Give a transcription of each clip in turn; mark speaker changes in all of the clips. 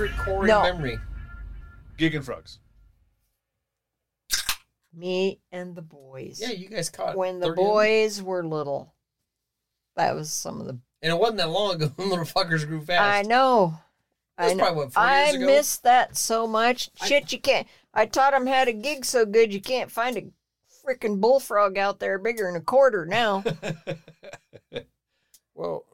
Speaker 1: your favorite core
Speaker 2: No.
Speaker 1: memory?
Speaker 3: Gig and Frogs.
Speaker 2: Me and the boys.
Speaker 1: Yeah, you guys caught
Speaker 2: when the
Speaker 1: 30 of
Speaker 2: boys were little. That was some of the.
Speaker 1: And it wasn't that long ago. Them little fuckers grew fast.
Speaker 2: I know.
Speaker 1: That's
Speaker 2: I know.
Speaker 1: probably what, four
Speaker 2: I
Speaker 1: years ago?
Speaker 2: miss that so much.
Speaker 1: I-
Speaker 2: Shit, you can't. I taught them how to gig so good you can't find a freaking bullfrog out there bigger than a quarter now.
Speaker 1: Well,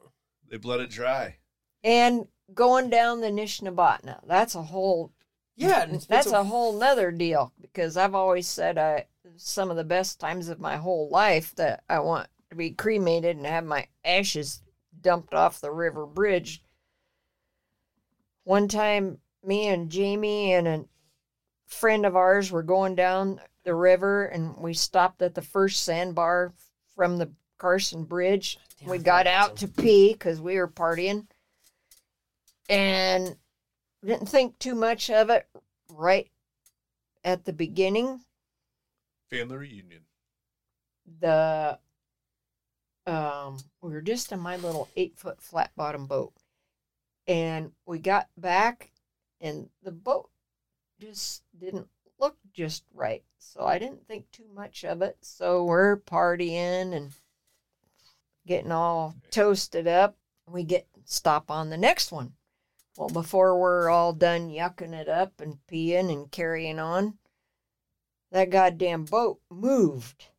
Speaker 3: They bled it dry.
Speaker 2: and going down the Nishnabotna, that's a whole
Speaker 1: yeah, it's-
Speaker 2: that's
Speaker 1: it's
Speaker 2: a whole nother deal because I've always said I some of the best times of my whole life that I want to be cremated and have my ashes dumped off the river bridge. One time, me and Jamie and a friend of ours were going down the river and we stopped at the first sandbar from the Carson Bridge.
Speaker 1: Damn,
Speaker 2: we got out to pee because we were partying and didn't think too much of it right at the beginning.
Speaker 3: Family reunion.
Speaker 2: The um, we were just in my little eight foot flat bottom boat, and we got back, and the boat just didn't look just right. So I didn't think too much of it. So we're partying and getting all toasted up. We get stop on the next one. Well, before we're all done yucking it up and peeing and carrying on, that goddamn boat moved.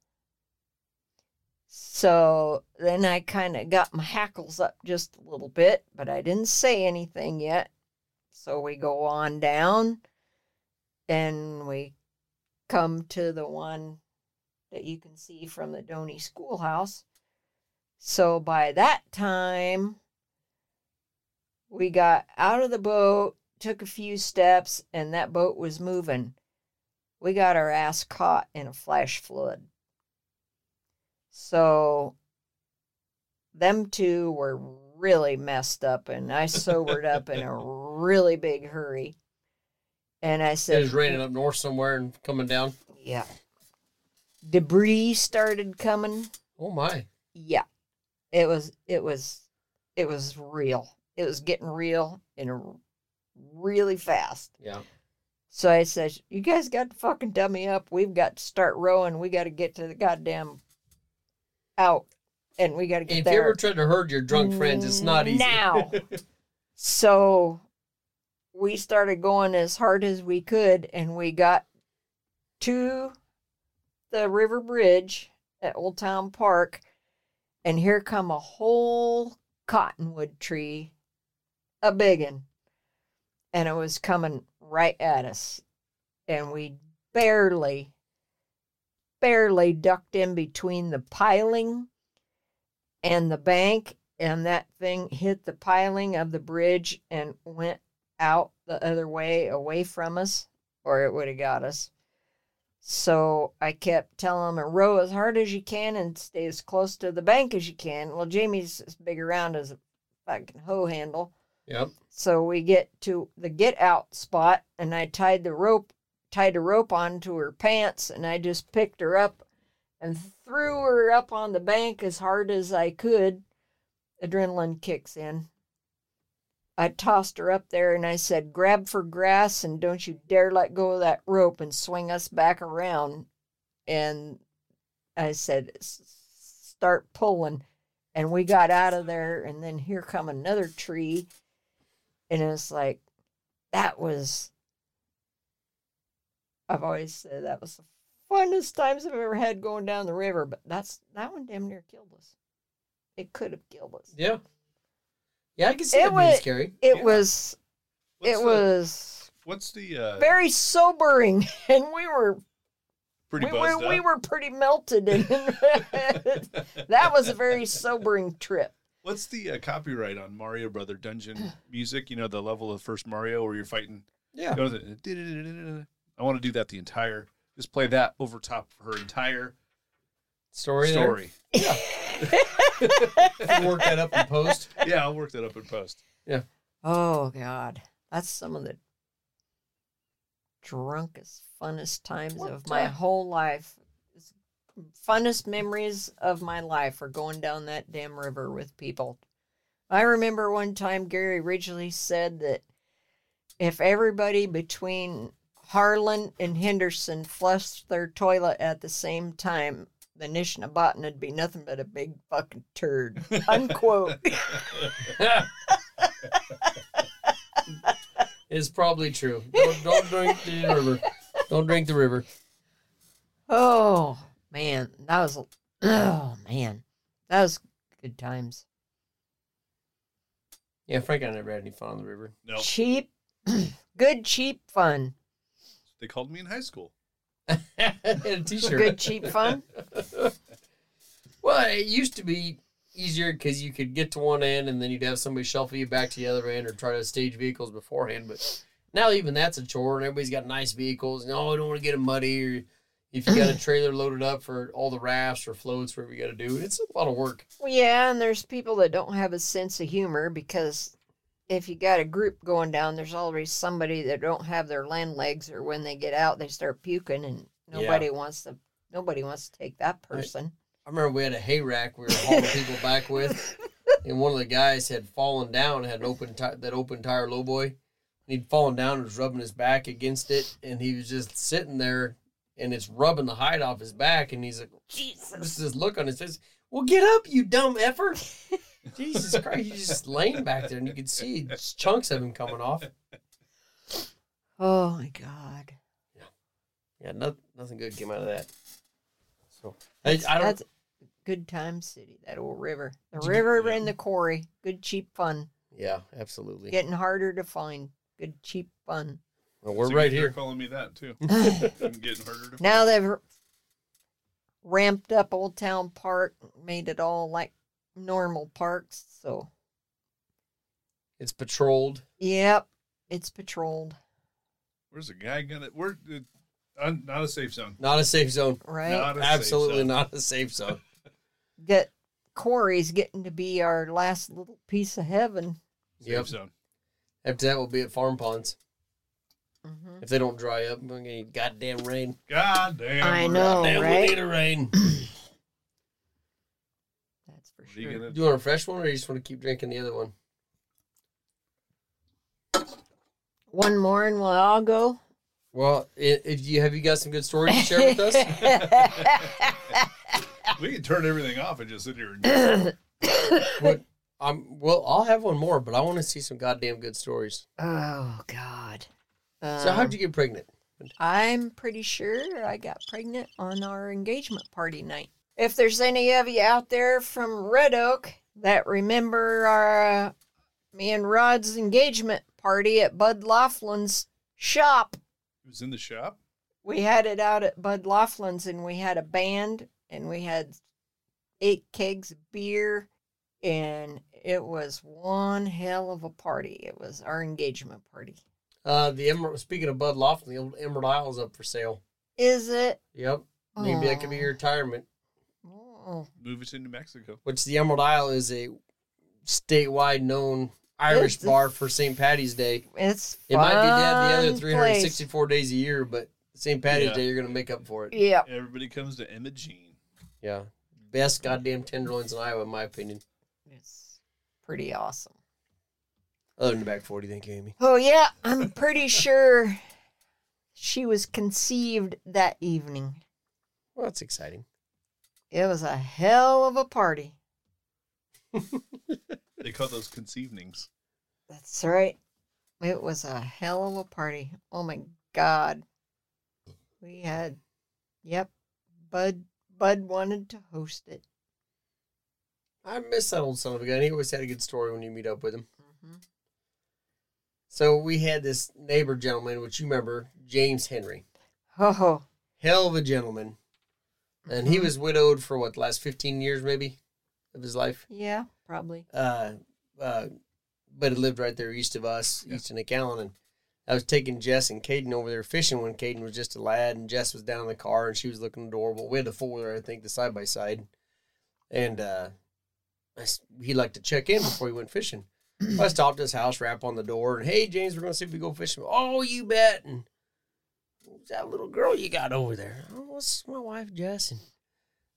Speaker 2: So then I kind of got my hackles up just a little bit, but I didn't say anything yet. So we go on down and we come to the one that you can see from the Donny schoolhouse. So by that time, we got out of the boat, took a few steps, and that boat was moving. We got our ass caught in a flash flood. So them two were really messed up, and I sobered up in a really big hurry. And I said, it
Speaker 1: was raining up north somewhere and coming down.
Speaker 2: Yeah. Debris started coming.
Speaker 1: Oh my!
Speaker 2: Yeah. It was it was it was real. It was getting real and really fast.
Speaker 1: Yeah.
Speaker 2: So I said, "You guys got to fucking dummy up. We've got to start rowing. We got to get to the goddamn out, and we got to get
Speaker 1: If
Speaker 2: there If
Speaker 1: you ever tried to herd your drunk friends, it's not easy.
Speaker 2: now." so we started going as hard as we could, and we got to the river bridge at Old Town Park, and here come a whole cottonwood tree, a big one, and it was coming right at us, and we barely, barely ducked in between the piling and the bank, and that thing hit the piling of the bridge and went out the other way away from us, or it would have got us. So I kept telling him, row as hard as you can and stay as close to the bank as you can. Well, Jamie's as big around as a fucking hoe handle.
Speaker 1: Yep.
Speaker 2: So we get to the get out spot, and I tied the rope, tied a rope onto her pants, and I just picked her up and threw her up on the bank as hard as I could. Adrenaline kicks in. I tossed her up there and I said, Grab for grass and don't you dare let go of that rope and swing us back around. And I said, Start pulling. And we got out of there, and then here come another tree. And it's like, that was, I've always said that was the funnest times I've ever had going down the river, but that's, that one damn near killed us. It could have killed us.
Speaker 1: Yeah. Yeah, I can see
Speaker 2: It
Speaker 1: that being
Speaker 2: was-
Speaker 1: scary.
Speaker 2: It
Speaker 3: Yeah.
Speaker 2: was,
Speaker 3: What's
Speaker 2: it
Speaker 3: the-
Speaker 2: was
Speaker 3: What's the uh,
Speaker 2: very sobering, and we were
Speaker 3: pretty
Speaker 2: we,
Speaker 3: buzzed
Speaker 2: were, we were pretty melted, and that was a very sobering trip.
Speaker 3: What's the uh, copyright on Mario Brother Dungeon music? You know the level of first Mario where you're fighting.
Speaker 1: Yeah.
Speaker 3: goes in- I want to do that the entire. Just play that over top of her entire
Speaker 1: Story. there.
Speaker 3: story.
Speaker 1: We'll work that up in post.
Speaker 3: yeah, I'll work that up in post. Yeah.
Speaker 2: Oh God, that's some of the drunkest, funnest times
Speaker 1: What
Speaker 2: of my whole life. Funnest memories of my life are going down that damn river with people. I remember one time Gary Ridgely said that if everybody between Harlan and Henderson flushed their toilet at the same time, the Nishnabotna would be nothing but a big fucking turd. Unquote.
Speaker 1: It's probably true. Don't, don't drink the river. Don't drink the river.
Speaker 2: oh man, that was oh man, that was good times.
Speaker 1: Yeah, Frank and I never had any fun on the river.
Speaker 3: no,
Speaker 2: Cheap, good cheap fun.
Speaker 3: they called me in high school.
Speaker 1: had a t-shirt.
Speaker 2: Good cheap fun.
Speaker 1: Well, it used to be easier because you could get to one end and then you'd have somebody shuffle you back to the other end or try to stage vehicles beforehand. But now even that's a chore and everybody's got nice vehicles. No, oh, I don't want to get them muddy or if you got a trailer loaded up for all the rafts or floats, whatever you got to do. It's a lot of work.
Speaker 2: Yeah, and there's people that don't have a sense of humor because if you got a group going down, there's always somebody that don't have their land legs, or when they get out, they start puking, and nobody wants to. Nobody wants to take that person.
Speaker 1: I remember we had a hay rack we were hauling people back with, and one of the guys had fallen down, had an open ti- that open tire lowboy, and he'd fallen down and was rubbing his back against it, and he was just sitting there, and it's rubbing the hide off his back, and he's like,
Speaker 2: Jesus.
Speaker 1: this look on his face. Well, get up, you dumb effer! Jesus Christ, he's just laying back there, and you could see chunks of him coming off.
Speaker 2: Oh my God.
Speaker 1: Yeah, no, nothing good came out of that. So I, I don't.
Speaker 2: That's good time city. That old river. The river
Speaker 3: yeah.
Speaker 2: and the quarry. Good cheap fun.
Speaker 1: Yeah, absolutely.
Speaker 2: Getting harder to find. Good cheap fun.
Speaker 1: Well, we're
Speaker 3: So
Speaker 1: right here.
Speaker 3: calling me that too. I'm getting harder to.
Speaker 2: Now they've ramped up Old Town Park, made it all like normal parks. So,
Speaker 1: It's patrolled.
Speaker 2: yep, it's patrolled,
Speaker 3: Where's the guy gonna? We're uh, not a safe zone.
Speaker 1: Not a safe zone.
Speaker 2: right?
Speaker 3: Not a safe
Speaker 1: Absolutely
Speaker 3: zone.
Speaker 1: not a safe zone.
Speaker 2: That quarry's getting to be our last little piece of heaven.
Speaker 3: Safe
Speaker 1: Yep.
Speaker 3: zone.
Speaker 1: After that, we'll be at farm ponds.
Speaker 2: Hmm
Speaker 1: If they don't dry up, we're gonna need goddamn rain.
Speaker 3: God damn.
Speaker 2: I know.
Speaker 1: Damn,
Speaker 2: right?
Speaker 1: we need a rain.
Speaker 2: That's for
Speaker 3: What are you
Speaker 2: sure.
Speaker 3: gonna
Speaker 1: Do you want a fresh one, or you just want to keep drinking the other one?
Speaker 2: One more and we'll all go.
Speaker 1: Well, if you have you got some good stories to share with us?
Speaker 3: We can turn everything off and just sit here. And,
Speaker 1: what, um, well, I'll have one more, but I want to see some goddamn good stories.
Speaker 2: oh God.
Speaker 1: So,
Speaker 2: Um,
Speaker 1: how'd you get pregnant?
Speaker 2: I'm pretty sure I got pregnant on our engagement party night. If there's any of you out there from Red Oak that remember our uh, me and Rod's engagement party at Bud Laughlin's shop,
Speaker 3: it was in the shop.
Speaker 2: we had it out at Bud Laughlin's and we had a band and we had eight kegs of beer and it was one hell of a party. It was our engagement party.
Speaker 1: Uh, the Emerald. Speaking of Bud Laughlin, the old Emerald Isle is up for sale.
Speaker 2: Is it?
Speaker 1: Yep, maybe that could be your retirement.
Speaker 2: Oh.
Speaker 3: Move it to New Mexico.
Speaker 1: Which the Emerald Isle is a statewide known Irish
Speaker 2: It's
Speaker 1: bar for St. Patty's Day.
Speaker 2: It's
Speaker 1: It might be dead the other
Speaker 2: fun
Speaker 1: 364 days a year, but St. Patty's
Speaker 3: Yeah.
Speaker 1: Day, you're going to make up for it.
Speaker 2: place. Yeah.
Speaker 3: Everybody comes to Emma Jean.
Speaker 1: Yeah. Best goddamn tenderloins in Iowa, in my opinion.
Speaker 2: It's pretty awesome.
Speaker 1: Other than the back 40, thank you, Amy.
Speaker 2: Oh yeah, I'm pretty sure she was conceived that evening.
Speaker 1: Well, that's exciting.
Speaker 2: It was a hell of a party.
Speaker 3: They call those conceivings.
Speaker 2: That's right. It was a hell of a party. Oh my god. We had yep, Bud Bud wanted to host it.
Speaker 1: I miss that old son of a gun. He always had a good story when you meet up with him.
Speaker 2: hmm
Speaker 1: So we had this neighbor gentleman, which you remember, James Henry.
Speaker 2: Oh.
Speaker 1: Hell of a gentleman. And he
Speaker 2: mhm.
Speaker 1: was widowed for what, the last 15 years maybe of his life?
Speaker 2: Yeah, probably.
Speaker 1: uh, uh, but he lived right there east of us,
Speaker 3: Yeah.
Speaker 1: east of Nick Allen. And I was taking Jess and Caden over there fishing when Caden was just a lad, and Jess was down in the car and she was looking adorable. We had a four wheeler, I think, the side by side, and uh, I he liked to check in before he went fishing. So I stopped at his house, rap on the door, and hey, James, we're gonna see if we go fishing. Oh, you bet. And who's that little girl you got over there? Oh, it's my wife, Jess. And,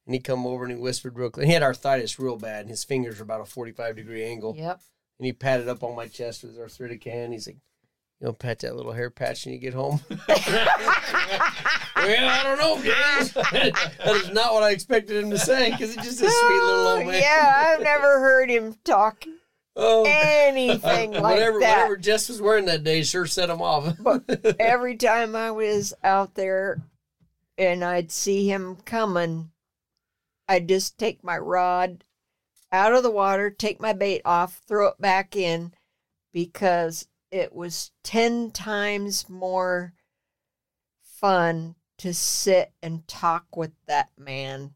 Speaker 1: and he come over and he whispered real close. He had arthritis real bad, and his fingers were about a forty-five degree angle
Speaker 2: Yep.
Speaker 1: and he patted up on my chest with his arthritic hand. He's like, You know, pat that little hair patch when you get home. well, I don't know, James. that is not what I expected him to say because he's just a sweet little old man.
Speaker 2: yeah, I've never heard him talk
Speaker 1: Oh,
Speaker 2: anything like
Speaker 1: whatever,
Speaker 2: that.
Speaker 1: whatever Jess was wearing that day sure set him off.
Speaker 2: Every time I was out there and I'd see him coming, I'd just take my rod out of the water, take my bait off, throw it back in because it was 10 times more fun to sit and talk with that man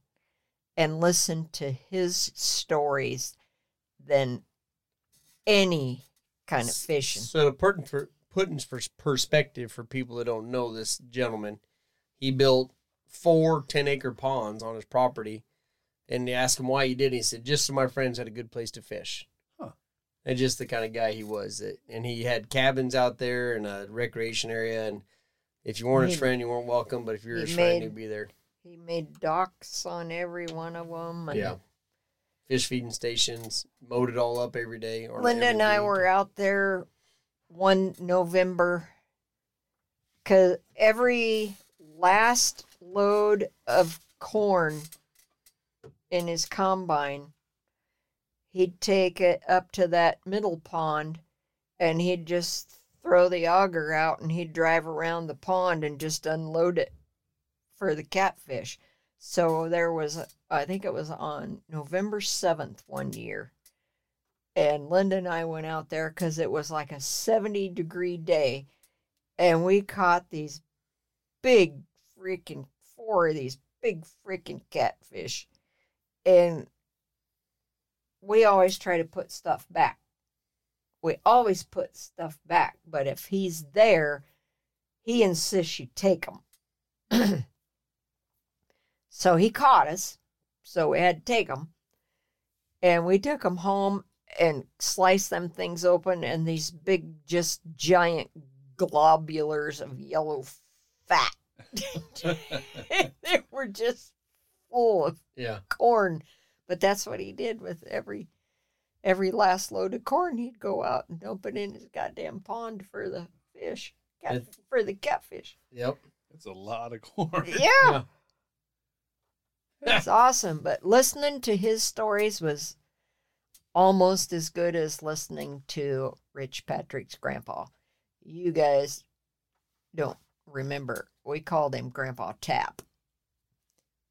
Speaker 2: and listen to his stories than any kind of fishing.
Speaker 1: So to put in, for, put in pers- perspective for people that don't know this gentleman, he built four 10 acre ponds on his property. And they asked him why he did. it. He said, just so my friends had a good place to fish.
Speaker 3: Huh.
Speaker 1: And just the kind of guy he was. That, and he had cabins out there and a recreation area. And if you weren't his friend, you weren't welcome. But if you were
Speaker 2: he
Speaker 1: his friend,
Speaker 2: made-
Speaker 1: he'd be there.
Speaker 2: He made docks on every one of them. And
Speaker 1: Yeah. Fish feeding stations, mowed it all up every day. Or
Speaker 2: Linda
Speaker 1: every
Speaker 2: and I
Speaker 1: week.
Speaker 2: were out there one November because every last load of corn in his combine, he'd take it up to that middle pond and he'd just throw the auger out and he'd drive around the pond and just unload it for the catfish. So there was, a- I think it was on November 7th one year and Linda and I went out there because it was like a 70 degree day, and we caught these big freaking four of these big freaking catfish, and we always try to put stuff back. We always put stuff back, but if he's there, he insists you take them. so he caught us, so we had to take them, and we took them home and slice them things open and these big just giant globulars of yellow fat. They were just full of
Speaker 1: Yeah.
Speaker 2: corn. But that's what he did with every every last load of corn. He'd go out and dump it in his goddamn pond for the fish. Cat, for the catfish.
Speaker 1: Yep.
Speaker 3: That's a lot of corn.
Speaker 2: yeah it's awesome but listening to his stories was almost as good as listening to Rich Patrick's grandpa. You guys don't remember. We called him Grandpa Tap.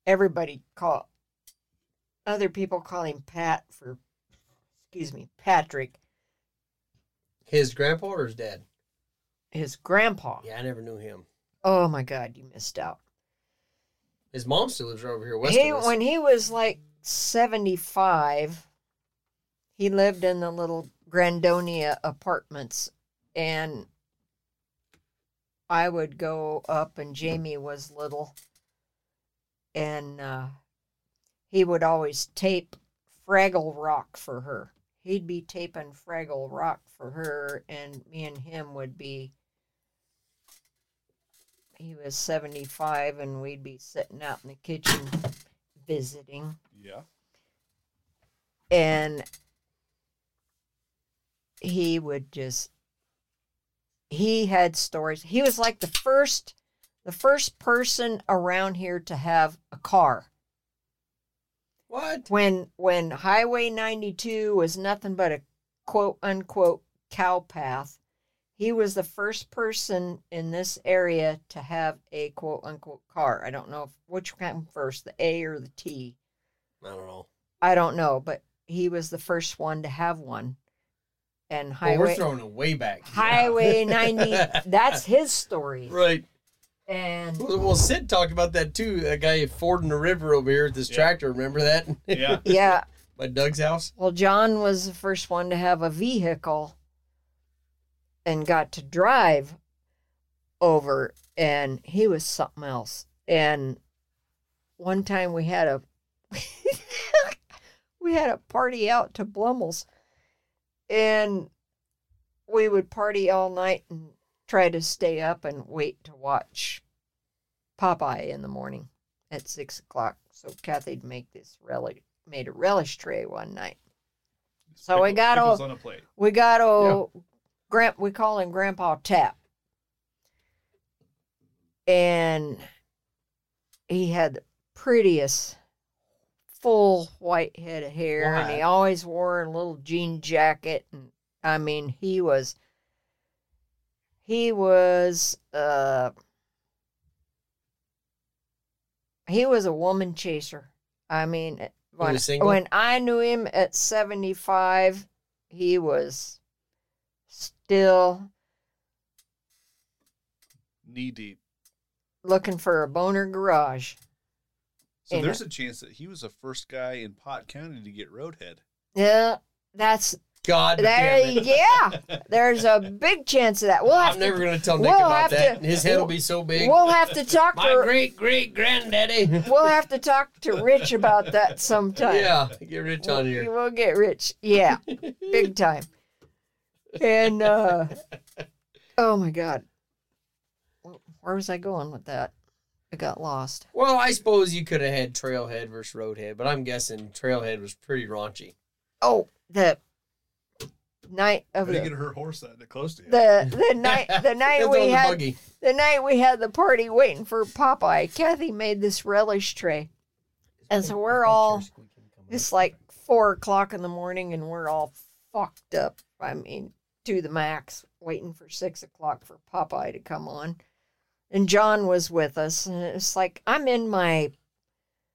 Speaker 2: Everybody call other people call him Pat for excuse me, Patrick,
Speaker 1: His grandpa or his dad?
Speaker 2: his grandpa.
Speaker 1: Yeah, I never knew him.
Speaker 2: Oh my god, you missed out.
Speaker 1: His mom still lives right over here west
Speaker 2: he
Speaker 1: of us.
Speaker 2: when he was like 75 he lived in the little grandonia apartments and i would go up and jamie was little and uh, he would always tape fraggle rock for her he'd be taping fraggle rock for her and me and him would be he was 75 and we'd be sitting out in the kitchen visiting
Speaker 3: Yeah.
Speaker 2: and he would just he had stories he was like the first the first person around here to have a car
Speaker 1: what?
Speaker 2: when when highway 92 was nothing but a quote unquote cow path he was the first person in this area to have a quote unquote car i don't know if, which came first the a or the t
Speaker 1: I don't know.
Speaker 2: I don't know, but he was the first one to have one. And
Speaker 1: Well, we're throwing it way back.
Speaker 2: highway 90 that's his story.
Speaker 1: right.
Speaker 2: And
Speaker 1: Well, well, Sid talked about that too. That guy fording the river over here with this
Speaker 3: Yeah.
Speaker 1: tractor. Remember that?
Speaker 3: Yeah.
Speaker 2: yeah,
Speaker 1: By Doug's house.
Speaker 2: well John was the first one to have a vehicle and got to drive over and he was something else. And one time we had a we had a party out to Blummel's and we would party all night and try to stay up and wait to watch Popeye in the morning at six o'clock. So Kathy'd make this relish made a relish tray one night. So we got
Speaker 3: pickles
Speaker 2: all-
Speaker 3: on a plate.
Speaker 2: We got to Grand, we call him Grandpa Tap. And he had the prettiest full white head of hair, and he always wore a little jean jacket. And I mean, he was he was uh he was a woman chaser. I mean, when, when I knew him at 75, he was still
Speaker 3: Knee deep.
Speaker 2: looking for a boner garage.
Speaker 3: So
Speaker 2: And-
Speaker 3: there's a chance that he was the first guy in Pott County to get roadhead.
Speaker 2: Yeah, that's
Speaker 1: God
Speaker 2: there.
Speaker 1: damn it.
Speaker 2: Yeah, there's a big chance of that. We'll have
Speaker 1: I'm
Speaker 2: to.
Speaker 1: never gonna tell Nick
Speaker 2: we'll
Speaker 1: about that.
Speaker 2: to-
Speaker 1: His head will be so big.
Speaker 2: We'll have to talk
Speaker 1: My
Speaker 2: to.
Speaker 1: great great granddaddy.
Speaker 2: We'll have to talk to Rich about that sometime.
Speaker 1: yeah, get rich on
Speaker 2: We'll,
Speaker 1: here.
Speaker 2: we'll get rich. Yeah, big time. And uh oh my god, where was I going with that? I got lost.
Speaker 1: Well, I suppose you could have had Trailhead versus Roadhead, but I'm guessing Trailhead was pretty raunchy.
Speaker 2: Oh, the night of
Speaker 3: How do you
Speaker 2: the
Speaker 3: get her horse that close to you?
Speaker 2: the the night the night
Speaker 1: It's on
Speaker 2: we
Speaker 1: the
Speaker 2: had
Speaker 1: buggy.
Speaker 2: the night we had the party waiting for Popeye. Kathy made this relish tray, and so we're all it's like four o'clock in the morning, and we're all fucked up. I mean, to the max, waiting for six o'clock for Popeye to come on. And John was with us, and it's like I'm in my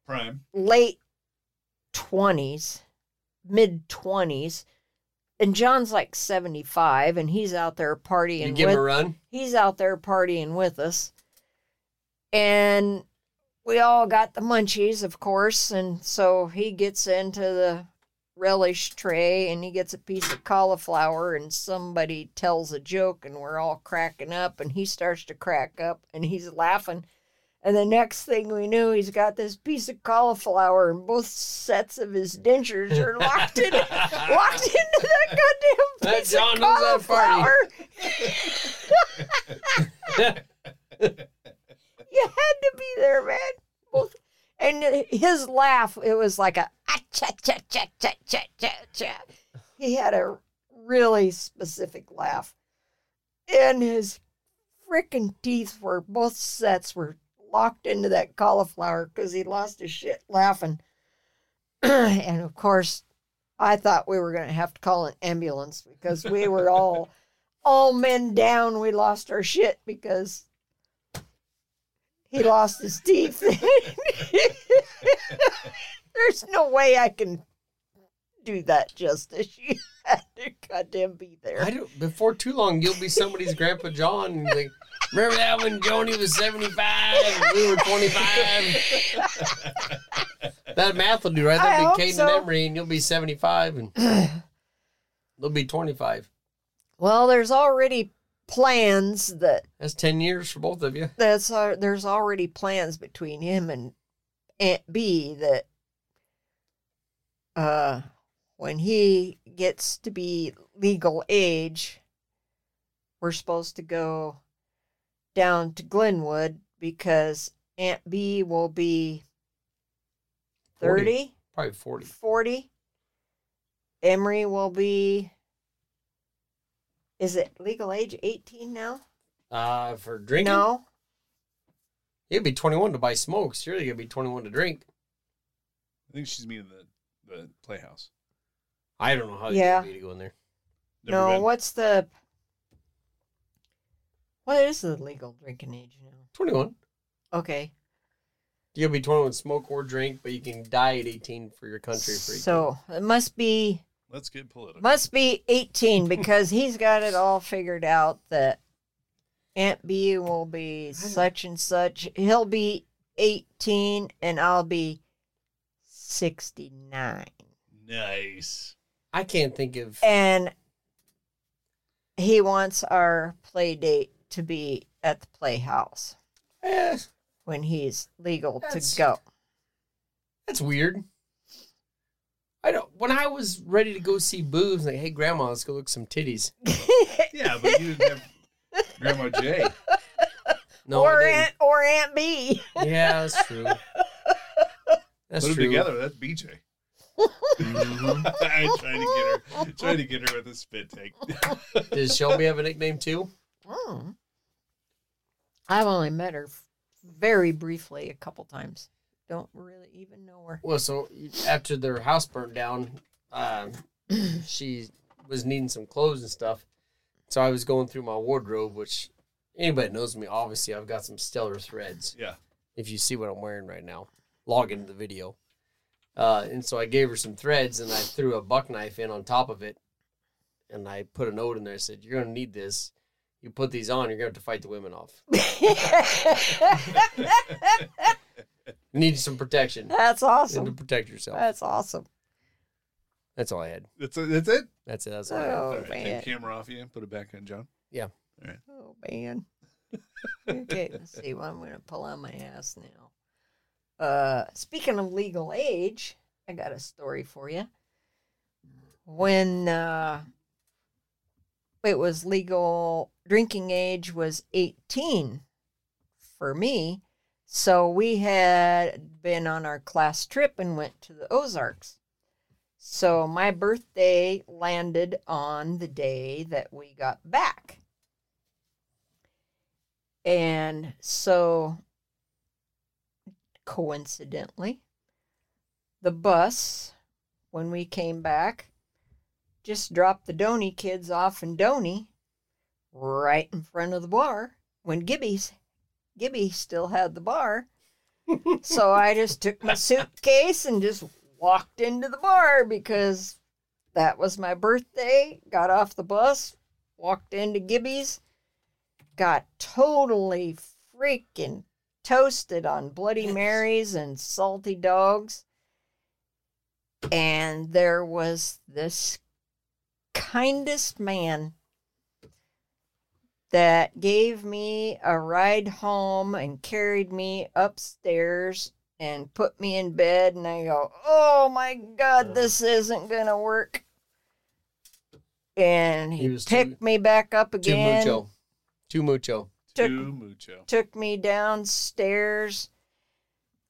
Speaker 3: Prime.
Speaker 2: late 20s, mid 20s, and John's like 75 and he's out there partying
Speaker 1: You give him
Speaker 2: with
Speaker 1: a run.
Speaker 2: he's out there partying with us. And we all got the munchies, of course, and so he gets into the relish tray and he gets a piece of cauliflower and somebody tells a joke and we're all cracking up and he starts to crack up and he's laughing and the next thing we knew he's got this piece of cauliflower and both sets of his dentures are locked in locked into that goddamn
Speaker 1: That
Speaker 2: piece
Speaker 1: John
Speaker 2: of
Speaker 1: knows how to party.
Speaker 2: cauliflower you had to be there, man. Both, and his laugh, it was like a ah, cha cha cha cha cha cha cha. He had a really specific laugh, and his freaking teeth were both sets were locked into that cauliflower because he lost his shit laughing. and of course, I thought we were gonna have to call an ambulance because we were all all men down. We lost our shit because he lost his teeth. There's no way I can do that justice. You had to goddamn be there.
Speaker 1: I don't. Before too long, you'll be somebody's Grandpa John. and Like, remember that when Joni was seventy-five, and we were twenty-five. that math will do right.
Speaker 2: I
Speaker 1: That'll
Speaker 2: hope
Speaker 1: be Caden
Speaker 2: so.
Speaker 1: Emery, and you'll be seventy-five, and they'll be twenty-five.
Speaker 2: well, there's already plans that
Speaker 1: That's ten years for both of you.
Speaker 2: that's uh, there's already plans between him and Aunt B that uh when he gets to be legal age we're supposed to go down to Glenwood because Aunt B will be
Speaker 1: 40.
Speaker 2: 30
Speaker 1: Probably forty.
Speaker 2: 40 Emery will be is it legal age 18 now?
Speaker 1: Uh, for drinking,
Speaker 2: No.
Speaker 1: you'd be twenty-one to buy smokes. You're gonna be twenty-one to drink.
Speaker 3: I think she's meaning the the playhouse.
Speaker 1: I don't know how
Speaker 2: Yeah.
Speaker 1: you'd be to go in there.
Speaker 3: Never
Speaker 2: no,
Speaker 3: been.
Speaker 2: what's the what is the legal drinking age now?
Speaker 1: Twenty-one.
Speaker 2: Okay,
Speaker 1: You'll be twenty-one to smoke or drink, but you can die at eighteen for your country. For
Speaker 2: so it must be
Speaker 3: Let's get political.
Speaker 2: must be eighteen because he's got it all figured out that Aunt B will be such and such. He'll be eighteen, and I'll be sixty-nine,
Speaker 3: Nice.
Speaker 1: I can't think of.
Speaker 2: and he wants our play date to be at the playhouse.
Speaker 1: Eh,
Speaker 2: when he's legal
Speaker 1: That's-
Speaker 2: to go.
Speaker 1: That's weird. I don't. When I was ready to go see boobs, like, hey, grandma, let's go look some titties.
Speaker 3: Yeah, but you didn't have Grandma J.
Speaker 1: No,
Speaker 2: or
Speaker 1: I didn't.
Speaker 2: Aunt or Aunt B.
Speaker 1: Yeah, that's true. That's
Speaker 3: Put them
Speaker 1: true.
Speaker 3: together. That's BJ.
Speaker 1: Mhm.
Speaker 3: I tried to get her, tried to get her with a spit take.
Speaker 1: Does Shelby have a nickname too?
Speaker 2: Mm. I've only met her f- very briefly a couple times. Don't really even know her.
Speaker 1: Well, so after their house burnt down, um, she was needing some clothes and stuff. So I was going through my wardrobe, which anybody knows me, obviously I've got some stellar threads.
Speaker 3: yeah.
Speaker 1: If you see what I'm wearing right now, log into the video. Uh, and so I gave her some threads and I threw a buck knife in on top of it. And I put a note in there that said, You're going to need this. You put these on, you're going to have to fight the women off. You need some protection.
Speaker 2: That's awesome.
Speaker 1: And to protect yourself.
Speaker 2: That's awesome.
Speaker 1: That's all I had.
Speaker 3: That's that's it.
Speaker 1: That's it. That's all I had.
Speaker 2: Oh,
Speaker 3: All right,
Speaker 2: man.
Speaker 3: take camera off you and put it back on, John. Yeah. All right.
Speaker 2: Oh man. okay, let's see what I'm gonna pull on my ass now. Uh speaking of legal age, I got a story for you. When uh it was legal drinking age was 18 for me. So we had been on our class trip and went to the Ozarks. So my birthday landed on the day that we got back. And so, coincidentally, the bus, when we came back, just dropped the Donny kids off in Donny right in front of the bar when Gibby's Gibby still had the bar. so I just took my suitcase and just walked into the bar because that was my birthday. Got off the bus, walked into Gibby's, got totally freaking toasted on Bloody Marys and salty dogs. And there was this kindest man that gave me a ride home and carried me upstairs and put me in bed and I go, "Oh my god, this isn't going to work." And he,
Speaker 1: He was
Speaker 2: picked
Speaker 1: too-
Speaker 2: me back up again.
Speaker 1: Too
Speaker 2: again.
Speaker 1: mucho. Too mucho.
Speaker 2: Took
Speaker 3: Too mucho.
Speaker 2: took me downstairs,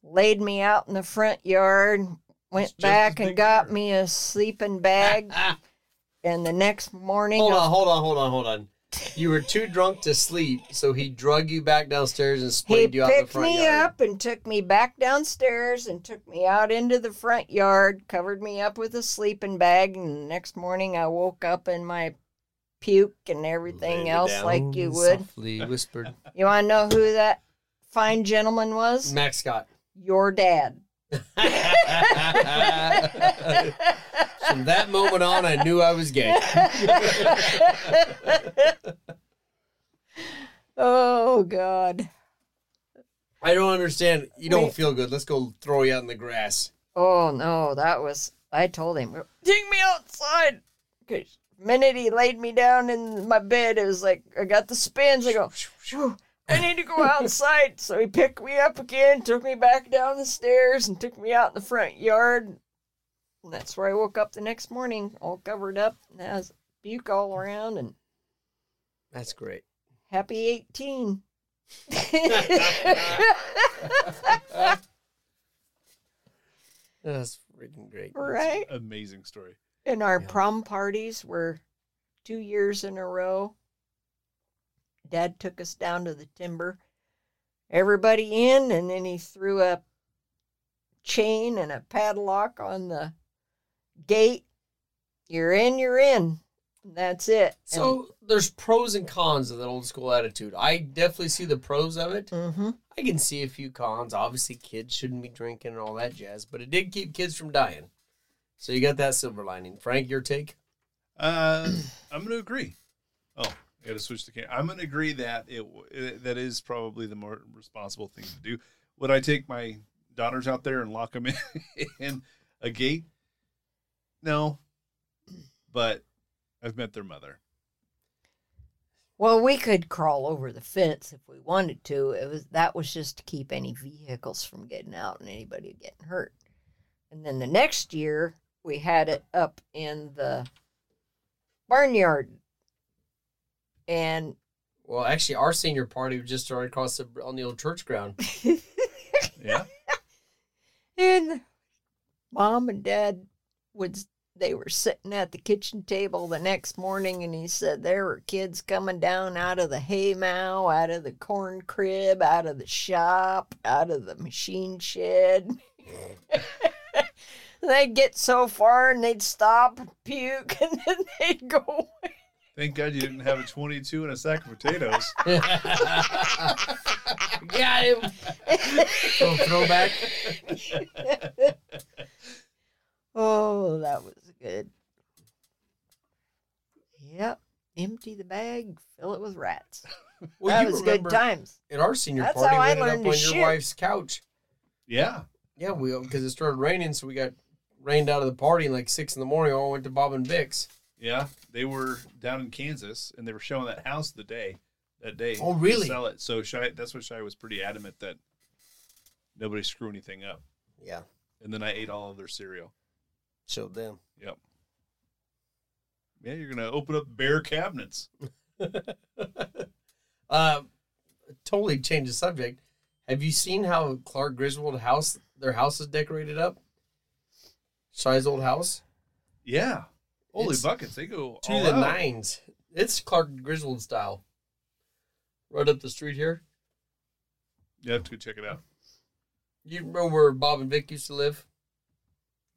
Speaker 2: laid me out in the front yard, went
Speaker 3: It's
Speaker 2: back and got
Speaker 3: here.
Speaker 2: me a sleeping bag. and the next morning,
Speaker 1: hold on, hold on, hold on, hold on. You were too drunk to sleep, so he drug you back downstairs and
Speaker 2: he
Speaker 1: splayed you out in the
Speaker 2: picked me up and took me back downstairs and took me out into the front yard, covered me up with a sleeping bag. And the next morning, I woke up in my puke and everything
Speaker 1: Laid
Speaker 2: else
Speaker 1: down,
Speaker 2: like you would.
Speaker 1: Softly whispered.
Speaker 2: You want to know who that fine gentleman was?
Speaker 1: Max Scott.
Speaker 2: Your dad.
Speaker 1: From that moment on, I knew I was gay.
Speaker 2: oh God.
Speaker 1: I don't understand. You don't
Speaker 2: Wait.
Speaker 1: feel good. Let's go throw you out in the grass.
Speaker 2: Oh no, that was. I told him, take me outside. 'Cause the minute he laid me down in my bed, it was like I got the spins. I go, I need to go outside. so he picked me up again, took me back down the stairs, and took me out in the front yard. And that's where I woke up the next morning, all covered up, and has puke all around, and
Speaker 1: That's great.
Speaker 2: happy eighteen.
Speaker 1: That's freaking great.
Speaker 2: right.
Speaker 3: Amazing story.
Speaker 2: And our
Speaker 1: Yeah.
Speaker 2: prom parties were two years in a row. Dad took us down to the timber. Everybody in, and then he threw a chain and a padlock on the gate. You're in, you're in. And that's it.
Speaker 1: So there's pros and cons of that old school attitude. I definitely see the pros of it.
Speaker 2: hmm
Speaker 1: I can see a few cons. Obviously, kids shouldn't be drinking and all that jazz, but it did keep kids from dying. So you got that silver lining. Frank, your take?
Speaker 3: Uh, I'm going to agree. Oh, I got to switch the camera. I'm going to agree that it, it that is probably the more responsible thing to do. Would I take my daughters out there and lock them in, in a gate? No, but I've met their mother.
Speaker 2: Well, we could crawl over the fence if we wanted to. It was that was just to keep any vehicles from getting out and anybody getting hurt. And then the next year we had it up in the barnyard. And
Speaker 1: Well, actually, our senior party was just started across the on the old church ground.
Speaker 3: Yeah,
Speaker 2: and mom and dad would they were sitting at the kitchen table the next morning and he said there were kids coming down out of the hay mow, out of the corn crib, out of the shop, out of the machine shed. they'd get so far and they'd stop and puke and then they'd go away.
Speaker 3: Thank God you didn't have a 22 and a sack of potatoes.
Speaker 1: Got him. Throw, throwback.
Speaker 2: That was good. Yep. Empty the bag, fill it with rats.
Speaker 1: Well,
Speaker 2: that
Speaker 1: you
Speaker 2: was good times.
Speaker 1: At our senior
Speaker 2: That's
Speaker 1: party,
Speaker 2: how
Speaker 1: we
Speaker 2: I
Speaker 1: ended up
Speaker 2: learned
Speaker 1: on
Speaker 2: to
Speaker 1: your
Speaker 2: shoot.
Speaker 1: wife's couch.
Speaker 3: Yeah.
Speaker 1: Yeah, we because it started raining, so we got rained out of the party and like six in the morning. All went to Bob and Bix.
Speaker 3: Yeah. They were down in Kansas and they were showing that house the day, that day.
Speaker 1: Oh,
Speaker 3: to
Speaker 1: really?
Speaker 3: Sell it. So Shy, that's what Shy was pretty adamant that nobody screw anything up.
Speaker 1: Yeah,
Speaker 3: And then I ate all of their cereal.
Speaker 1: Showed them.
Speaker 3: Yep. Yeah, you're gonna open up bare cabinets.
Speaker 1: uh, totally change the subject. Have you seen how Clark Griswold house their house is decorated up? Shy's old house
Speaker 3: Yeah. Holy
Speaker 1: It's
Speaker 3: buckets, they go
Speaker 1: to
Speaker 3: all
Speaker 1: the
Speaker 3: out.
Speaker 1: nines. It's Clark Griswold style. Right up the street here.
Speaker 3: You have to go check it out.
Speaker 1: You remember where Bob and Vic used to live?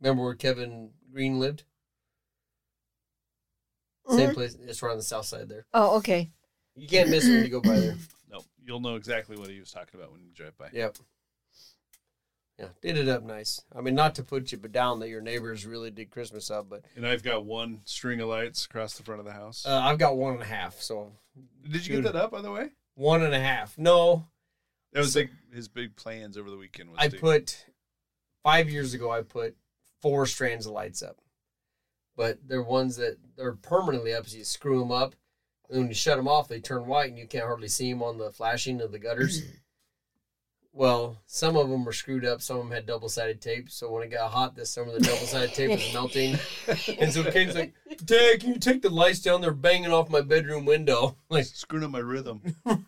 Speaker 1: Remember where Kevin Green lived? Same
Speaker 2: Mhm.
Speaker 1: place. It's right on the south side there.
Speaker 2: Oh, okay.
Speaker 1: You can't miss it when you go by there.
Speaker 3: No, you'll know exactly what he was talking about when you drive by.
Speaker 1: Yep. Yeah, did it up nice. I mean, not to put you but down that your neighbors really did Christmas up, but
Speaker 3: And I've got one string of lights across the front of the house.
Speaker 1: uh, I've got one and a half. So
Speaker 3: Did you get that up, by the way?
Speaker 1: one and a half. No,
Speaker 3: That was
Speaker 1: So-
Speaker 3: like his big plans over the weekend. Was
Speaker 1: I
Speaker 3: to-
Speaker 1: put five years ago. I put four strands of lights up, but they're ones that they're permanently up. So you screw them up, and when you shut them off, they turn white, and you can't hardly see them on the flashing of the gutters. well, some of them were screwed up. Some of them had double sided tape. So when it got hot this summer, the double sided tape was melting. And so Kate's like, Dad, can you take the lights down? They're banging off my bedroom window. Like,
Speaker 3: screwing up my rhythm.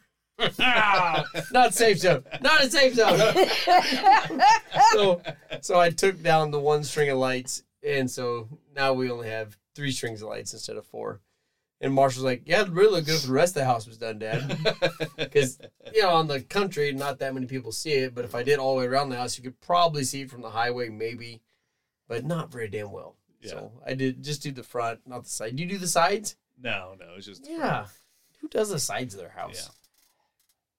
Speaker 1: ah, not safe zone. Not a safe zone. so, so I took down the one string of lights, and so now we only have three strings of lights instead of four. And Marshall's like, "Yeah, it'd really look good if the rest of the house was done, Dad." Because you know, on the country, not that many people see it. But if I did all the way around the house, you could probably see it from the highway, maybe, but not very damn well.
Speaker 3: Yeah.
Speaker 1: So I did just do the front, not the side. Do you do the sides?
Speaker 3: no, no, it's just
Speaker 1: Yeah. Who does the sides of their house?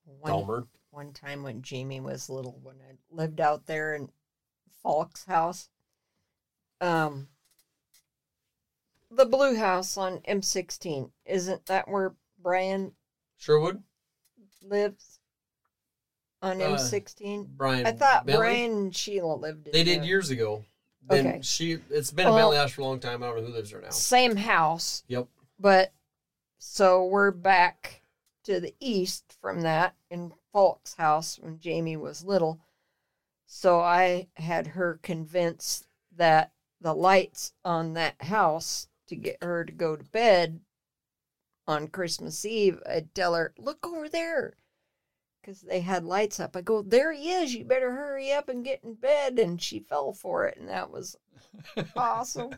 Speaker 2: One,
Speaker 1: Dahmer.
Speaker 2: one time when Jamie was little, when I lived out there in Falk's house, um, the blue house on M16, isn't that where Brian
Speaker 1: Sherwood.
Speaker 2: lives? On
Speaker 1: Uh,
Speaker 2: M16?
Speaker 1: Brian.
Speaker 2: I thought
Speaker 1: Bentley?
Speaker 2: Brian and Sheila lived in
Speaker 1: They did
Speaker 2: there.
Speaker 1: years ago. Then
Speaker 2: Okay.
Speaker 1: she. It's been a
Speaker 2: Well-
Speaker 1: Bentley house for a long time. I don't know who lives there now.
Speaker 2: Same house,
Speaker 1: Yep.
Speaker 2: but so we're back to the east from that in Falk's house when Jamie was little. So I had her convinced that the lights on that house to get her to go to bed on Christmas Eve, I'd tell her, look over there. Because they had lights up. I go, there he is. You better hurry up and get in bed. And she fell for it. And that was awesome.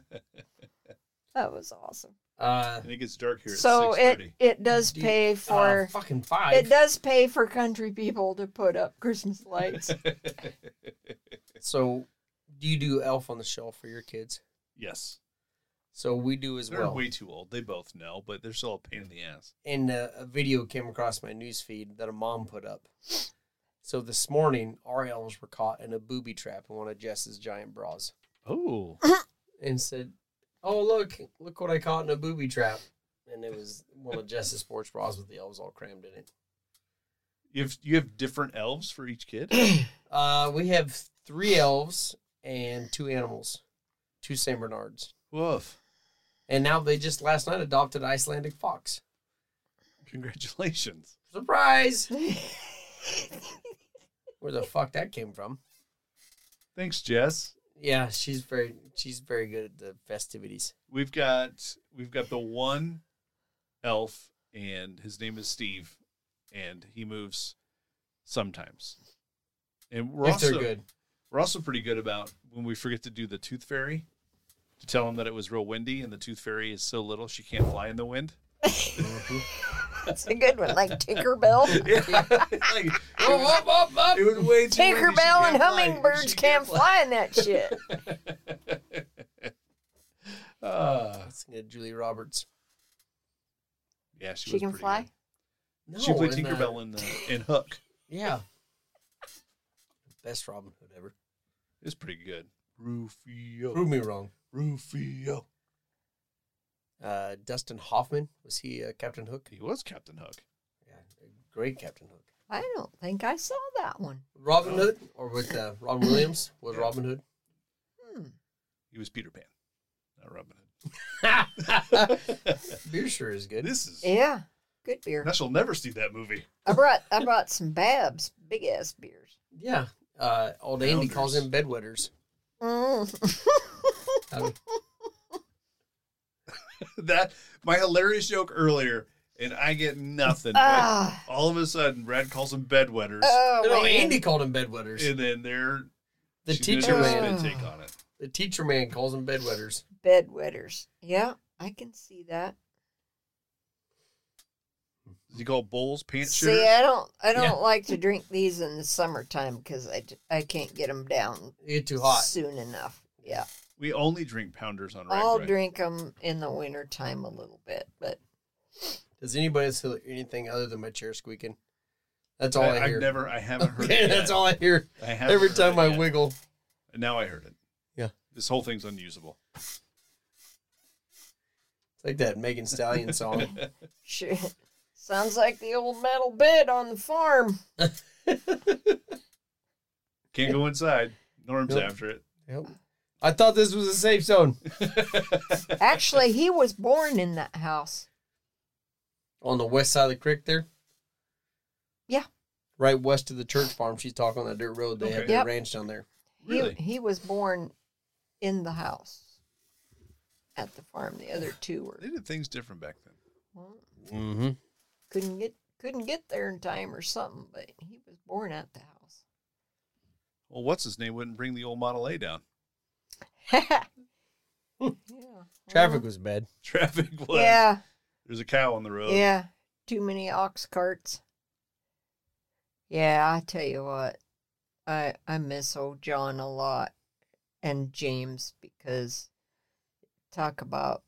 Speaker 2: That was awesome.
Speaker 1: Uh,
Speaker 3: I think it's dark here. At
Speaker 2: So it it does
Speaker 1: Do you-
Speaker 2: pay
Speaker 1: uh,
Speaker 2: for
Speaker 1: fucking five.
Speaker 2: it does pay for country people to put up Christmas lights.
Speaker 1: So, do you do Elf on the Shelf for your kids?
Speaker 3: yes,
Speaker 1: So we do as
Speaker 3: they're
Speaker 1: well.
Speaker 3: way too old. They both know, but they're still a pain in the ass.
Speaker 1: and uh, a video came across my news feed that a mom put up. So this morning, our elves were caught in a booby trap in one of Jess's giant bras,
Speaker 3: Oh,
Speaker 1: and said, "Oh look, look what I caught in a booby trap." And it was one of Jess's sports bras with the elves all crammed in it.
Speaker 3: you have you have different elves for each kid.
Speaker 1: Uh, we have three elves and two animals, two Saint Bernards,
Speaker 3: Woof!
Speaker 1: and now they just last night adopted an Icelandic fox.
Speaker 3: Congratulations.
Speaker 1: Surprise! Where the fuck that came from?
Speaker 3: Thanks, Jess.
Speaker 1: Yeah, she's very she's very good at the festivities.
Speaker 3: We've got we've got the one elf, and his name is Steve, and he moves sometimes. And we're
Speaker 1: if
Speaker 3: also
Speaker 1: they're good.
Speaker 3: we're also pretty good about when we forget to do the tooth fairy. to tell him that it was real windy and the tooth fairy is so little she can't fly in the wind. Mm-hmm.
Speaker 2: That's a good one, like Tinkerbell.
Speaker 3: Yeah, like,
Speaker 1: up, up, up.
Speaker 3: it was way too
Speaker 2: Tinkerbell and
Speaker 3: can't
Speaker 2: hummingbirds can't fly in that shit.
Speaker 3: Ah,
Speaker 1: Let's get Julia Roberts.
Speaker 3: yeah, she,
Speaker 2: She
Speaker 3: was
Speaker 2: can
Speaker 3: pretty
Speaker 2: fly.
Speaker 3: good.
Speaker 1: No,
Speaker 3: she played
Speaker 1: in, uh,
Speaker 3: Tinkerbell in the in Hook.
Speaker 1: Yeah. Best Robin Hood ever.
Speaker 3: It's pretty good. Rufio,
Speaker 1: Prove me wrong.
Speaker 3: Rufio.
Speaker 1: Uh, Dustin Hoffman was he uh, Captain Hook?
Speaker 3: He was Captain Hook.
Speaker 1: Yeah, great Captain Hook.
Speaker 2: I don't think I saw that one.
Speaker 1: Robin Hood or with uh, Robin Williams was
Speaker 3: Yeah.
Speaker 1: Robin Hood.
Speaker 2: Hmm.
Speaker 3: He was Peter Pan, not Robin Hood.
Speaker 1: Beer sure is good.
Speaker 3: this is.
Speaker 2: Yeah, good beer.
Speaker 3: I shall never see that movie.
Speaker 2: I brought I brought some Babs, big ass beers.
Speaker 1: Yeah. Uh, old Andy calls
Speaker 3: Founders.
Speaker 1: them bedwetters.
Speaker 2: Mm.
Speaker 1: Um,
Speaker 3: that my hilarious joke earlier, and I get nothing. but
Speaker 2: ah,
Speaker 3: all of a sudden, Brad calls them bedwetters,
Speaker 2: oh,
Speaker 1: no,
Speaker 2: man.
Speaker 1: Andy called them bedwetters.
Speaker 3: and then they're
Speaker 1: The teacher
Speaker 3: do
Speaker 1: man.
Speaker 3: spin take on it.
Speaker 1: The teacher man calls them bedwetters.
Speaker 2: bedwetters. Yeah, I can see that.
Speaker 3: Does he call bowls pants
Speaker 2: See,
Speaker 3: shitters?
Speaker 2: I don't I don't
Speaker 1: Yeah.
Speaker 2: like to drink these in the summertime because I, I can't get them down
Speaker 1: You get too hot.
Speaker 2: soon enough. Yeah,
Speaker 3: We only drink pounders on rag
Speaker 2: I'll
Speaker 3: Bray.
Speaker 2: drink them in the wintertime a little bit, but
Speaker 1: Does anybody else hear anything other than my chair squeaking? That's all I,
Speaker 3: I,
Speaker 1: hear.
Speaker 3: have never, I haven't heard
Speaker 1: Okay,
Speaker 3: it.
Speaker 1: that's all I hear.
Speaker 3: I
Speaker 1: Every time I
Speaker 3: yet.
Speaker 1: wiggle.
Speaker 3: And now I heard it.
Speaker 1: Yeah.
Speaker 3: This whole thing's unusable.
Speaker 1: It's like that Megan Stallion song.
Speaker 2: sure. Sounds like the old metal bed on the farm.
Speaker 3: Can't go inside. Norm's
Speaker 1: Nope.
Speaker 3: after it.
Speaker 1: Yep. I thought this was a safe zone.
Speaker 2: Actually, he was born in that house.
Speaker 1: On the west side of the creek there?
Speaker 2: Yeah.
Speaker 1: Right west of the church farm. She's talking on that dirt road. They have
Speaker 3: Okay.
Speaker 1: their
Speaker 2: Yep.
Speaker 1: ranch down there.
Speaker 3: Really?
Speaker 2: He, he was born in the house at the farm. The other two were
Speaker 3: They did things different back then.
Speaker 2: well,
Speaker 1: Mm-hmm.
Speaker 2: couldn't get couldn't get there in time or something, but he was born at the house.
Speaker 3: Well, what's his name wouldn't bring the old Model A down.
Speaker 2: Yeah.
Speaker 1: Traffic was bad.
Speaker 3: Traffic was.
Speaker 2: Yeah,
Speaker 3: There's a cow on the road.
Speaker 2: yeah. Too many ox carts. Yeah, I tell you what, I I miss old John a lot, and James because talk about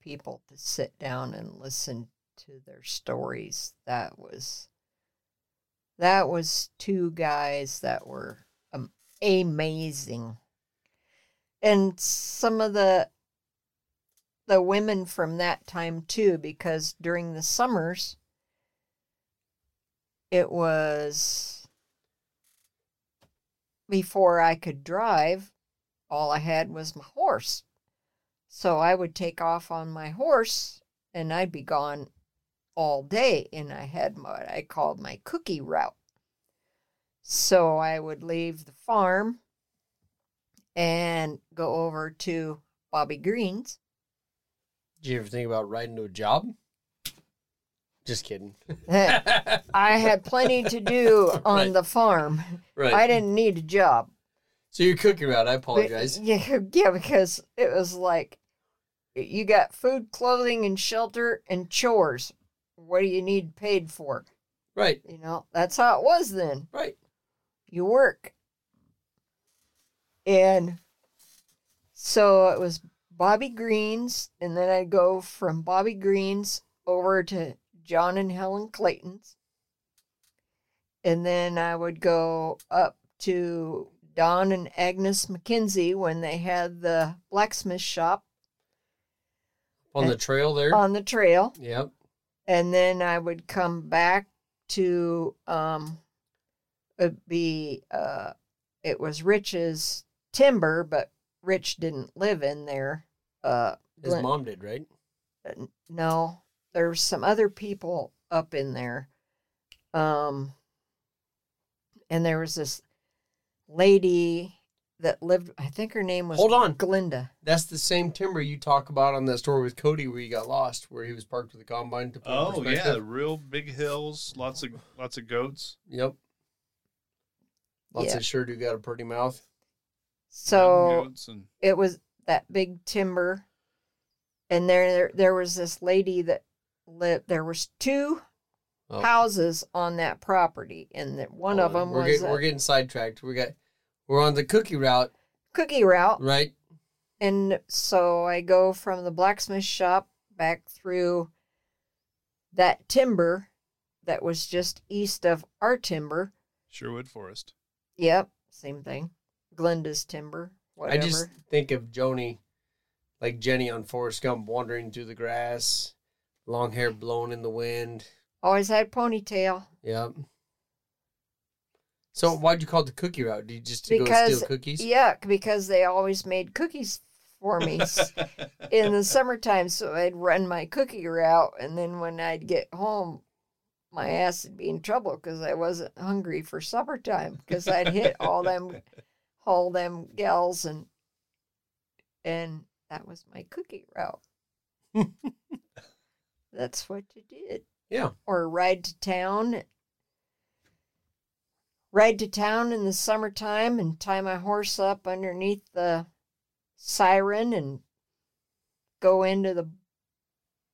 Speaker 2: people to sit down and listen to their stories. That was that was two guys that were um, amazing, and some of the the women from that time too, because during the summers it was before I could drive, all I had was my horse. So I would take off on my horse and I'd be gone all day. And I had what I called my cookie route. So I would leave the farm and go over to Bobby Green's.
Speaker 1: Did you ever think about riding to a job? Just kidding.
Speaker 2: I had plenty to do on
Speaker 1: Right.
Speaker 2: the farm.
Speaker 1: right.
Speaker 2: I didn't need a job.
Speaker 1: So you're cooking route. I
Speaker 2: But-
Speaker 1: apologize.
Speaker 2: Yeah, yeah, because it was like you got food, clothing, and shelter and chores. What do you need paid for?
Speaker 1: Right.
Speaker 2: You know, that's how it was then.
Speaker 1: Right.
Speaker 2: You work. And so it was Bobby Green's, and then I'd go from Bobby Green's over to John and Helen Clayton's. And then I would go up to Don and Agnes McKenzie when they had the blacksmith shop
Speaker 1: On the trail there.
Speaker 2: on the trail.
Speaker 1: yep.
Speaker 2: and then I would come back to um it'd be uh it was Rich's timber, but Rich didn't live in there. Uh
Speaker 1: His
Speaker 2: Glen-
Speaker 1: mom did, right?
Speaker 2: n- no, there's some other people up in there. Um and there was this lady that lived I think her name was
Speaker 1: Hold on.
Speaker 2: Glinda.
Speaker 1: That's the same timber you talk about on that story with Cody where you got lost, where he was parked with the combine to put in
Speaker 3: Oh yeah,
Speaker 1: perspective.
Speaker 3: real big hills, lots of lots of goats.
Speaker 1: Yep. Lots
Speaker 2: Yeah.
Speaker 1: of sure do got a pretty mouth.
Speaker 2: So
Speaker 3: and
Speaker 2: it was that big timber and there there there was this lady that lived there was two
Speaker 1: Oh.
Speaker 2: houses on that property and that one
Speaker 1: oh, of
Speaker 2: them
Speaker 1: we're
Speaker 2: was
Speaker 1: getting,
Speaker 2: a
Speaker 1: we're getting sidetracked. We got we're on the cookie route,
Speaker 2: cookie route
Speaker 1: right?
Speaker 2: and so i go from the blacksmith shop back through that timber that was just east of our timber
Speaker 3: Sherwood Forest.
Speaker 2: yep same thing glenda's timber whatever
Speaker 1: I just think of Joni, like Jenny on Forrest Gump, wandering through the grass, long hair blowing in the wind.
Speaker 2: always had ponytail
Speaker 1: Yep. So why'd you call it the cookie route? Did you just
Speaker 2: Because-
Speaker 1: steal cookies?
Speaker 2: Yuck, because they always made cookies for me in the summertime. So I'd run my cookie route, and then when I'd get home, my ass would be in trouble because I wasn't hungry for supper time because I'd hit all them, all them gals, and and that was my cookie route. That's what you did.
Speaker 1: Yeah.
Speaker 2: Or ride to town. Ride to town in the summertime and tie my horse up underneath the siren and go into the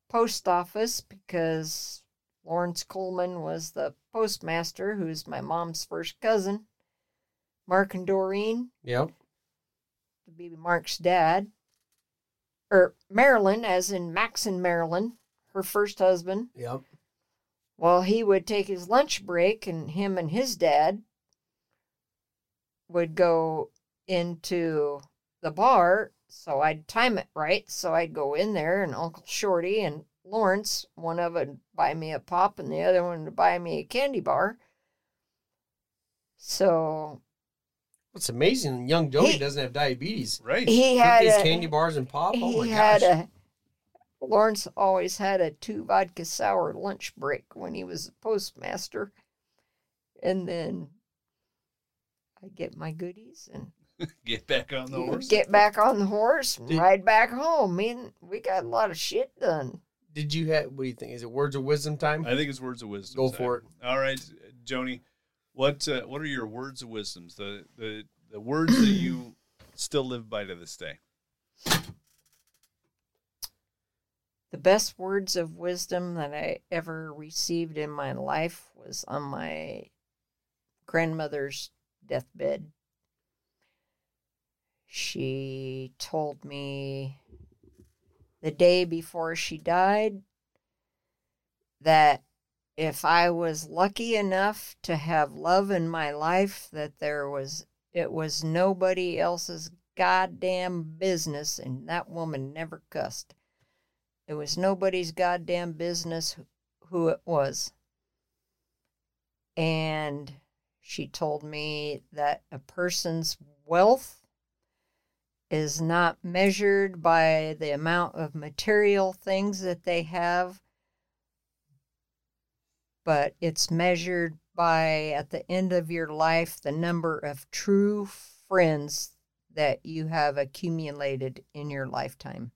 Speaker 2: post office because Lawrence Coleman was the postmaster, who's my mom's first cousin. Mark and Doreen,
Speaker 1: Yep.
Speaker 2: to be Mark's dad. Or Marilyn, as in Max and Marilyn, her first husband.
Speaker 1: Yep.
Speaker 2: Well, he would take his lunch break, and him and his dad would go into the bar. So I'd time it right. So I'd go in there, and Uncle Shorty and Lawrence, one of them would buy me a pop, and the other one would buy me a candy bar. So
Speaker 1: What's amazing, young Joni
Speaker 2: He-
Speaker 1: doesn't have diabetes.
Speaker 3: right.
Speaker 2: he had
Speaker 1: Cookies,
Speaker 2: a,
Speaker 1: candy bars, and pop. Oh
Speaker 2: he
Speaker 1: my
Speaker 2: had
Speaker 1: gosh.
Speaker 2: a Lawrence always had a two vodka sour lunch break when he was a postmaster, and then I get my goodies and
Speaker 3: Get back on the horse.
Speaker 2: get back on the horse and
Speaker 1: Did-
Speaker 2: ride back home. Man, we got a lot of shit done.
Speaker 1: Did you have? What do you think? Is it words of wisdom time?
Speaker 3: I think it's words of wisdom.
Speaker 1: Go
Speaker 3: time.
Speaker 1: for it.
Speaker 3: All right, Joni. What uh, what are your words of wisdoms? The the the words that you still live by to this day.
Speaker 2: The best words of wisdom that I ever received in my life was on my grandmother's deathbed. She told me the day before she died that if I was lucky enough to have love in my life, that there was it was nobody else's goddamn business, and that woman never cussed. It was nobody's goddamn business who it was. And she told me that a person's wealth is not measured by the amount of material things that they have, but it's measured by, at the end of your life, the number of true friends that you have accumulated in your lifetime.